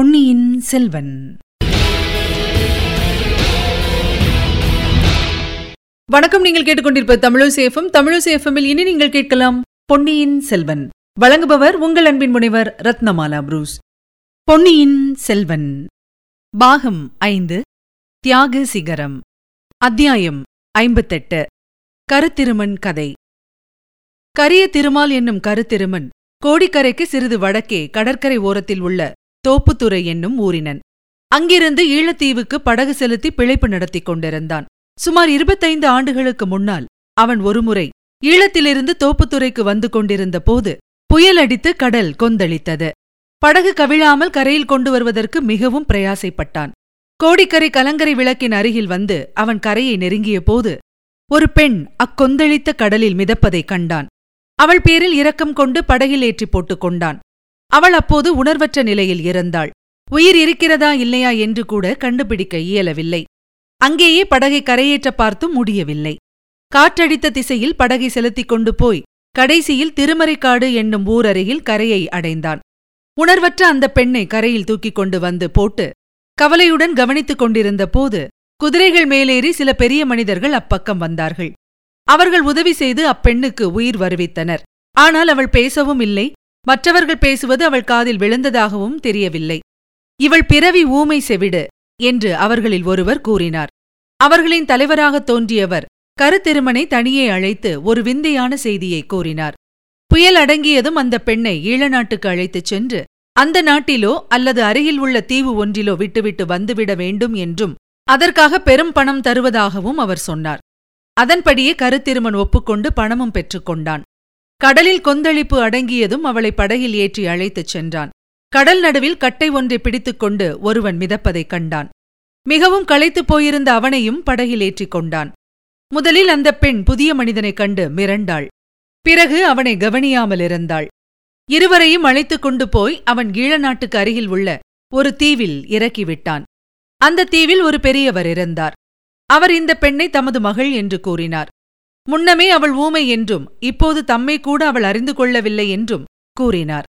பொன்னியின் செல்வன். வணக்கம் நீங்கள் கேட்டுக்கொண்டிருப்ப தமிழசேஃபம் தமிழசேஃபமில் இனி நீங்கள் கேட்கலாம் பொன்னியின் செல்வன். வழங்குபவர் உங்கள் அன்பின் முனைவர் ரத்னமாலா புரூஸ். பொன்னியின் செல்வன். பாகம் ஐந்து தியாக சிகரம். அத்தியாயம் ஐம்பத்தெட்டு கருத்திருமன் கதை. கரிய திருமால் என்னும் கருத்திருமன் கோடிக்கரைக்கு சிறிது வடக்கே கடற்கரை ஓரத்தில் உள்ள தோப்புத்துறை என்னும் ஊரினன். அங்கிருந்து ஈழத்தீவுக்கு படகு செலுத்தி பிழைப்பு நடத்திக் கொண்டிருந்தான். சுமார் இருபத்தைந்து ஆண்டுகளுக்கு முன்னால் அவன் ஒருமுறை ஈழத்திலிருந்து தோப்புத்துறைக்கு வந்து கொண்டிருந்த போது புயல் அடித்து கடல் கொந்தளித்தது. படகு கவிழாமல் கரையில் கொண்டு வருவதற்கு மிகவும் பிரயாசைப்பட்டான். கோடிக்கரை கலங்கரை விளக்கின் அருகில் வந்து அவன் கரையை நெருங்கிய போது ஒரு பெண் அக்கொந்தளித்த கடலில் மிதப்பதைக் கண்டான். அவள் பேரில் இரக்கம் கொண்டு படகில் ஏற்றிப் போட்டுக் கொண்டான். அவள் அப்போது உணர்வற்ற நிலையில் இருந்தாள். உயிர் இருக்கிறதா இல்லையா என்று கூட கண்டுபிடிக்க இயலவில்லை. அங்கேயே படகை கரையேற்ற பார்த்தும் முடியவில்லை. காற்றடித்த திசையில் படகை செலுத்திக் கொண்டு போய் கடைசியில் திருமறைக்காடு என்னும் ஊர் அருகில் கரையை அடைந்தான். உணர்வற்ற அந்த பெண்ணை கரையில் தூக்கிக் கொண்டு வந்து போட்டு கவலையுடன் கவனித்துக் கொண்டிருந்த போது குதிரைகள் மேலேறி சில பெரிய மனிதர்கள் அப்பக்கம் வந்தார்கள். அவர்கள் உதவி செய்து அப்பெண்ணுக்கு உயிர் வருவித்தனர். ஆனால் அவள் பேசவும் இல்லை மற்றவர்கள் பேசுவது அவள் காதில் விழுந்ததாகவும் தெரியவில்லை. இவள் பிறவி ஊமை செவிடு என்று அவர்களில் ஒருவர் கூறினார். அவர்களின் தலைவராகத் தோன்றியவர் கருத்திருமனை தனியே அழைத்து ஒரு விந்தையான செய்தியை கூறினார். புயல் அடங்கியதும் அந்த பெண்ணை ஈழ நாட்டுக்கு அழைத்துச் சென்று அந்த நாட்டிலோ அல்லது அருகில் உள்ள தீவு ஒன்றிலோ விட்டுவிட்டு வந்துவிட வேண்டும் என்றும் அதற்காக பெரும் பணம் தருவதாகவும் அவர் சொன்னார். அதன்படியே கருத்திருமன் ஒப்புக்கொண்டு பணமும் பெற்றுக்கொண்டான் கடலில் கொந்தளிப்பு அடங்கியதும் அவளை படகில் ஏற்றி அழைத்துச் சென்றான். கடல் நடுவில் கட்டை ஒன்றை பிடித்துக்கொண்டு ஒருவன் மிதப்பதைக் கண்டான். மிகவும் களைத்துப் போயிருந்த அவனையும் படகில் ஏற்றிக் கொண்டான். முதலில் அந்த பெண் புதிய மனிதனைக் கண்டு மிரண்டாள். பிறகு அவனை கவனியாமல் இருந்தாள் இருவரையும் அழைத்துக் கொண்டு போய் அவன் ஈழ நாட்டுக்கு அருகில் உள்ள ஒரு தீவில் இறக்கிவிட்டான். அந்த தீவில் ஒரு பெரியவர் இருந்தார் அவர் இந்த பெண்ணை தமது மகள் என்று கூறினார். முன்னமே அவள் ஊமை என்றும் இப்போது தம்மை கூட அவள் அறிந்து கொள்ளவில்லை என்றும் கூறினார்.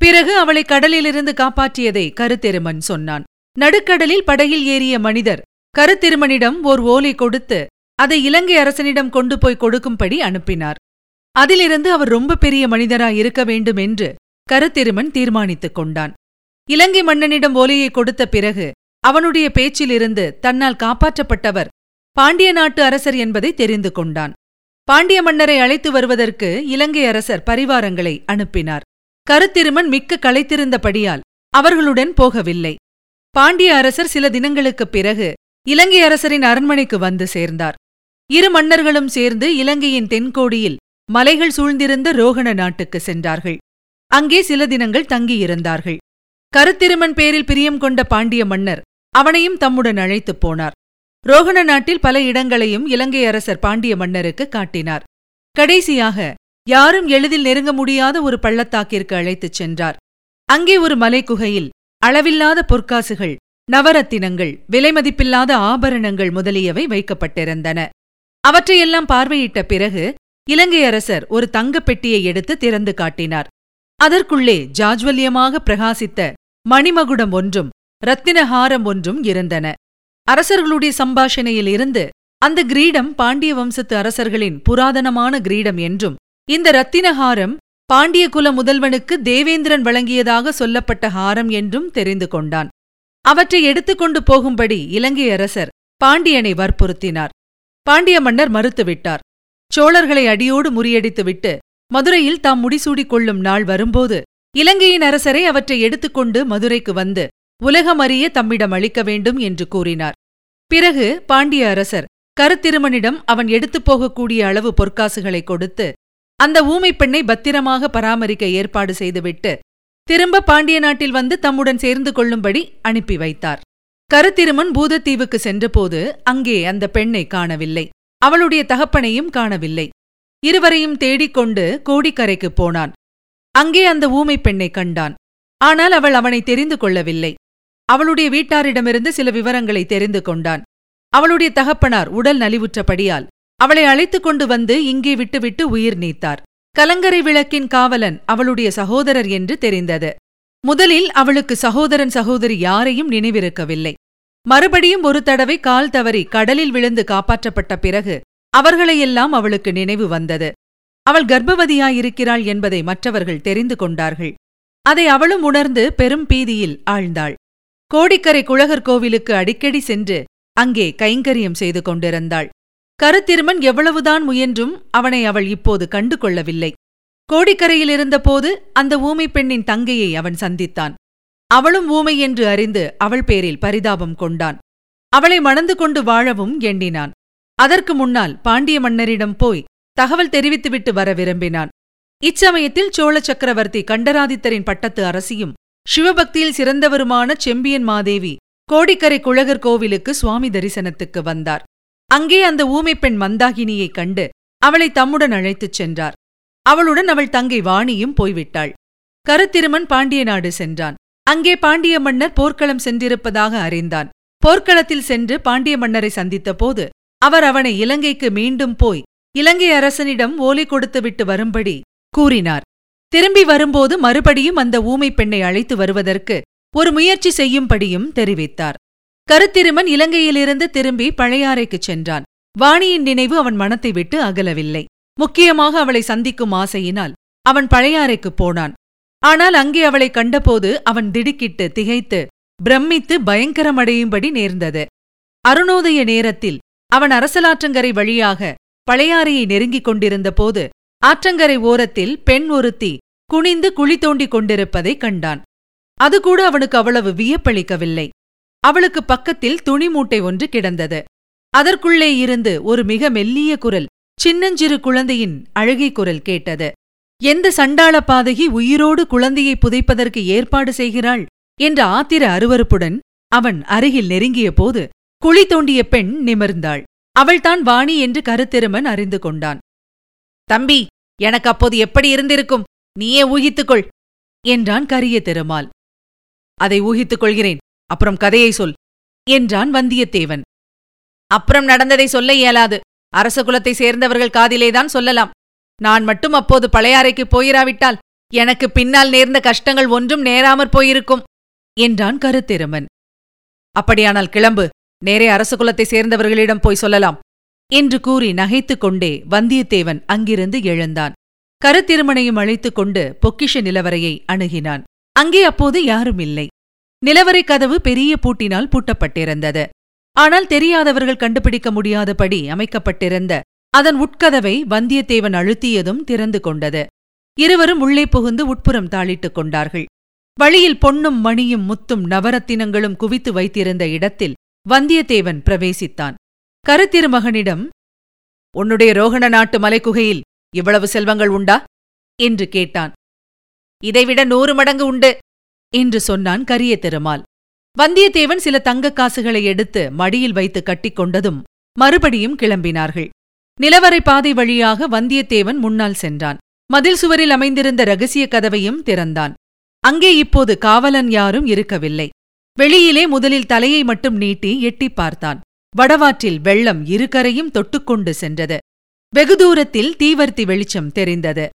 பிறகு அவளை கடலிலிருந்து காப்பாற்றியதை கருத்தெருமன் சொன்னான். நடுக்கடலில் படகில் ஏறிய மனிதர் கருத்திருமனிடம் ஓர் ஓலை கொடுத்து அதை இலங்கை அரசனிடம் கொண்டு போய் கொடுக்கும்படி அனுப்பினார். அதிலிருந்து அவர் ரொம்ப பெரிய மனிதராய் இருக்க வேண்டும் என்று கருத்திருமன் தீர்மானித்துக் கொண்டான். இலங்கை மன்னனிடம் ஓலையை கொடுத்த பிறகு அவனுடைய பேச்சிலிருந்து தன்னால் காப்பாற்றப்பட்டவர் பாண்டிய நாட்டு அரசர் என்பதை தெரிந்து கொண்டான். பாண்டிய மன்னரை அழைத்து வருவதற்கு இலங்கை அரசர் பரிவாரங்களை அனுப்பினார். கருத்திருமன் மிக்க களைத்திருந்தபடியால் அவர்களுடன் போகவில்லை. பாண்டிய அரசர் சில தினங்களுக்குப் பிறகு இலங்கை அரசரின் அரண்மனைக்கு வந்து சேர்ந்தார். இரு மன்னர்களும் சேர்ந்து இலங்கையின் தென்கோடியில் மலைகள் சூழ்ந்திருந்த ரோகண நாட்டுக்கு சென்றார்கள். அங்கே சில தினங்கள் தங்கியிருந்தார்கள். கருத்திருமன் பேரில் பிரியம் கொண்ட பாண்டிய மன்னர் அவனையும் தம்முடன் அழைத்துப் போனார். ரோகண நாட்டில் பல இடங்களையும் இலங்கை அரசர் பாண்டிய மன்னருக்கு காட்டினார். கடைசியாக யாரும் எளிதில் நெருங்க முடியாத ஒரு பள்ளத்தாக்கிற்கு அழைத்துச் சென்றார். அங்கே ஒரு மலைக்குகையில் அளவில்லாத பொற்காசுகள் நவரத்தினங்கள் விலைமதிப்பில்லாத ஆபரணங்கள் முதலியவை வைக்கப்பட்டிருந்தன. அவற்றையெல்லாம் பார்வையிட்ட பிறகு இலங்கை அரசர் ஒரு தங்கப் பெட்டியை எடுத்து திறந்து காட்டினார். அதற்குள்ளே ஜாஜ்வல்யமாக பிரகாசித்த மணிமகுடம் ஒன்றும் ரத்தினஹாரம் ஒன்றும் இருந்தன. அரசர்களுடைய சம்பாஷணையில் இருந்து அந்த கிரீடம் பாண்டிய வம்சத்து அரசர்களின் புராதனமான கிரீடம் என்றும் இந்த ரத்தினஹாரம் பாண்டிய குல முதல்வனுக்கு தேவேந்திரன் வழங்கியதாக சொல்லப்பட்ட ஹாரம் என்றும் தெரிந்து கொண்டான். அவற்றை எடுத்துக்கொண்டு போகும்படி இலங்கை அரசர் பாண்டியனை வற்புறுத்தினார். பாண்டிய மன்னர் மறுத்துவிட்டார். சோழர்களை அடியோடு முறியடித்துவிட்டு மதுரையில் தாம் முடிசூடிக் கொள்ளும் நாள் வரும்போது இலங்கையின் அரசரை அவற்றை எடுத்துக்கொண்டு மதுரைக்கு வந்து உலகமறிய தம்மிடம் அளிக்க வேண்டும் என்று கூறினார். பிறகு பாண்டிய அரசர் கருத்திருமனிடம் அவன் எடுத்துப் போகக்கூடிய அளவு பொற்காசுகளை கொடுத்து அந்த ஊமைப் பெண்ணை பத்திரமாக பராமரிக்க ஏற்பாடு செய்துவிட்டு திரும்ப பாண்டிய நாட்டில் வந்து தம்முடன் சேர்ந்து கொள்ளும்படி அனுப்பி வைத்தார். கருத்திருமன் பூதத்தீவுக்கு சென்றபோது அங்கே அந்த பெண்ணை காணவில்லை. அவளுடைய தகப்பனையும் காணவில்லை. இருவரையும் தேடிக்கொண்டு கோடிக்கரைக்குப் போனான். அங்கே அந்த ஊமைப் பெண்ணை கண்டான். ஆனால் அவள் அவனை தெரிந்து கொள்ளவில்லை. அவளுடைய வீட்டாரிடமிருந்து சில விவரங்களை தெரிந்து கொண்டான். அவளுடைய தகப்பனார் உடல் நலிவுற்றபடியால் அவளை அழைத்துக் கொண்டு வந்து இங்கே விட்டுவிட்டு உயிர் நீத்தார். கலங்கரை விளக்கின் காவலன் அவளுடைய சகோதரர் என்று தெரிந்தது. முதலில் அவளுக்கு சகோதரன் சகோதரி யாரையும் நினைவிருக்கவில்லை. மறுபடியும் ஒரு தடவை கால் தவறி கடலில் விழுந்து காப்பாற்றப்பட்ட பிறகு அவர்களையெல்லாம் அவளுக்கு நினைவு வந்தது. அவள் கர்ப்பவதியாயிருக்கிறாள் என்பதை மற்றவர்கள் தெரிந்து கொண்டார்கள். அதை அவளும் உணர்ந்து பெரும் பீதியில் ஆழ்ந்தாள். கோடிக்கரை குழகர் கோவிலுக்கு அடிக்கடி சென்று அங்கே கைங்கரியம் செய்து கொண்டிருந்தாள். கருத்திருமன் எவ்வளவுதான் முயன்றும் அவனை அவள் இப்போது கண்டு கொள்ளவில்லை கோடிக்கரையில் இருந்தபோது அந்த ஊமை பெண்ணின் தங்கையை அவன் சந்தித்தான். அவளும் ஊமை என்று அறிந்து அவள் பேரில் பரிதாபம் கொண்டான். அவளை மணந்து கொண்டு வாழவும் எண்ணினான். அதற்கு முன்னால் பாண்டிய மன்னரிடம் போய் தகவல் தெரிவித்துவிட்டு வர விரும்பினான். இச்சமயத்தில் சோழ சக்கரவர்த்தி கண்டராதித்தரின் பட்டத்து அரசியும் சிவபக்தியில் சிறந்தவருமான செம்பியன் மாதேவி கோடிக்கரை குழகர் கோவிலுக்கு சுவாமி தரிசனத்துக்கு வந்தார். அங்கே அந்த ஊமைப்பெண் மந்தாகினியைக் கண்டு அவளை தம்முடன் அழைத்துச் சென்றார். அவளுடன் அவள் தங்கை வாணியும் போய்விட்டாள். கருத்திருமன் பாண்டிய நாடு சென்றான். அங்கே பாண்டிய மன்னர் போர்க்களம் சென்றிருப்பதாக அறிந்தான். போர்க்களத்தில் சென்று பாண்டிய மன்னரை சந்தித்தபோது அவர் அவனை இலங்கைக்கு மீண்டும் போய் இலங்கை அரசனிடம் ஓலை கொடுத்துவிட்டு வரும்படி கூறினார். திரும்பி வரும்போது மறுபடியும் அந்த ஊமை பெண்ணை அழைத்து வருவதற்கு ஒரு முயற்சி செய்யும்படியும் தெரிவித்தார். கருத்திருமன் இலங்கையிலிருந்து திரும்பி பழையாறைக்குச் சென்றான். வாணியின் நினைவு அவன் மனத்தை விட்டு அகலவில்லை. முக்கியமாக அவளை சந்திக்கும் ஆசையினால் அவன் பழையாறைக்குப் போனான். ஆனால் அங்கே அவளை கண்டபோது அவன் திடுக்கிட்டு திகைத்து பிரமித்து பயங்கரமடையும்படி நேர்ந்தது. அருணோதய நேரத்தில் அவன் அரசலாற்றங்கரை வழியாக பழையாறையை நெருங்கிக் கொண்டிருந்தபோது ஆற்றங்கரை ஓரத்தில் பெண் ஒருத்தி குனிந்து குழி தோண்டிக் கொண்டிருப்பதைக் கண்டான். அது கூட அவனுக்கு அவ்வளவு வியப்பளிக்கவில்லை. அவளுக்கு பக்கத்தில் துணி மூட்டை ஒன்று கிடந்தது. அதற்குள்ளே இருந்து ஒரு மிக மெல்லிய குரல் சின்னஞ்சிறு குழந்தையின் அழுகை குரல் கேட்டது. எந்த சண்டாள பாதகி உயிரோடு குழந்தையை புதைப்பதற்கு ஏற்பாடு செய்கிறாள்? என்ற ஆத்திர அருவருப்புடன் அவன் அருகில் நெருங்கிய போது குழி தோண்டிய பெண் நிமிர்ந்தாள். அவள்தான் வாணி என்று கருத்திருமன் அறிந்து கொண்டான். தம்பி எனக்கு அப்போது எப்படி இருந்திருக்கும்? நீயே ஊகித்துக்கொள் என்றான் கரிய திருமால். அதை ஊகித்துக் கொள்கிறேன். அப்புறம் கதையை சொல் என்றான் வந்தியத்தேவன். அப்புறம் நடந்ததை சொல்ல இயலாது. அரச குலத்தை சேர்ந்தவர்கள் காதிலேதான் சொல்லலாம். நான் மட்டும் அப்போது பழையாறைக்கு போயிராவிட்டால் எனக்கு பின்னால் நேர்ந்த கஷ்டங்கள் ஒன்றும் நேராமற் போயிருக்கும் என்றான் கருத்திருமன். அப்படியானால் கிளம்பு நேரே அரச குலத்தை சேர்ந்தவர்களிடம் போய் சொல்லலாம். என்று கூறி நகைத்துக் கொண்டே வந்தியத்தேவன் அங்கிருந்து எழுந்தான். கருத்திருமனையும் அழைத்துக் கொண்டு பொக்கிஷ நிலவரையை அணுகினான். அங்கே அப்போது யாரும் இல்லை நிலவரை கதவு பெரிய பூட்டினால் பூட்டப்பட்டிருந்தது. ஆனால் தெரியாதவர்கள் கண்டுபிடிக்க முடியாதபடி அமைக்கப்பட்டிருந்த அதன் உட்கதவை வந்தியத்தேவன் அழுத்தியதும் திறந்து கொண்டது. இருவரும் உள்ளே புகுந்து உட்புறம் தாளிட்டுக் கொண்டார்கள். வழியில் பொன்னும் மணியும் முத்தும் நவரத்தினங்களும் குவித்து வைத்திருந்த இடத்தில் வந்தியத்தேவன் பிரவேசித்தான். கருத்திருமகனிடம் உன்னுடைய ரோகண நாட்டு மலைக்குகையில் இவ்வளவு செல்வங்கள் உண்டா? என்று கேட்டான். இதைவிட நூறு மடங்கு உண்டு என்று சொன்னான் கரிய திருமால். வந்தியத்தேவன் சில தங்கக் காசுகளை எடுத்து மடியில் வைத்து கட்டிக்கொண்டதும் மறுபடியும் கிளம்பினார்கள். நிலவரை பாதை வழியாக வந்தியத்தேவன் முன்னால் சென்றான். மதில் சுவரில் அமைந்திருந்த ரகசிய கதவையும் திறந்தான். அங்கே இப்போது காவலன் யாரும் இருக்கவில்லை. வெளியிலே முதலில் தலையை மட்டும் நீட்டி எட்டிப் பார்த்தான். வடவாற்றில் வெள்ளம் இருகரையும் தொட்டுக்கொண்டு சென்றது. வெகு தூரத்தில் தீவர்த்தி வெளிச்சம் தெரிந்தது.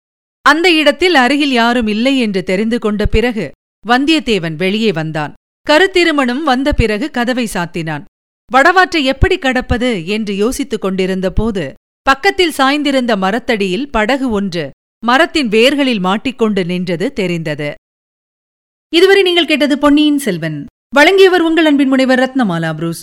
அந்த இடத்தில் அருகில் யாரும் இல்லை என்று தெரிந்து கொண்ட பிறகு வந்தியத்தேவன் வெளியே வந்தான். கருத்திருமணம் வந்த பிறகு கதவை சாத்தினான். வடவாற்றை எப்படி கடப்பது என்று யோசித்துக் கொண்டிருந்த போது பக்கத்தில் சாய்ந்திருந்த மரத்தடியில் படகு ஒன்று மரத்தின் வேர்களில் மாட்டிக்கொண்டு நின்றது தெரிந்தது. இதுவரை நீங்கள் கேட்டது பொன்னியின் செல்வன். வழங்கியவர் உங்கள் அன்பின் முனைவர் ரத்னமாலா புரூஸ்.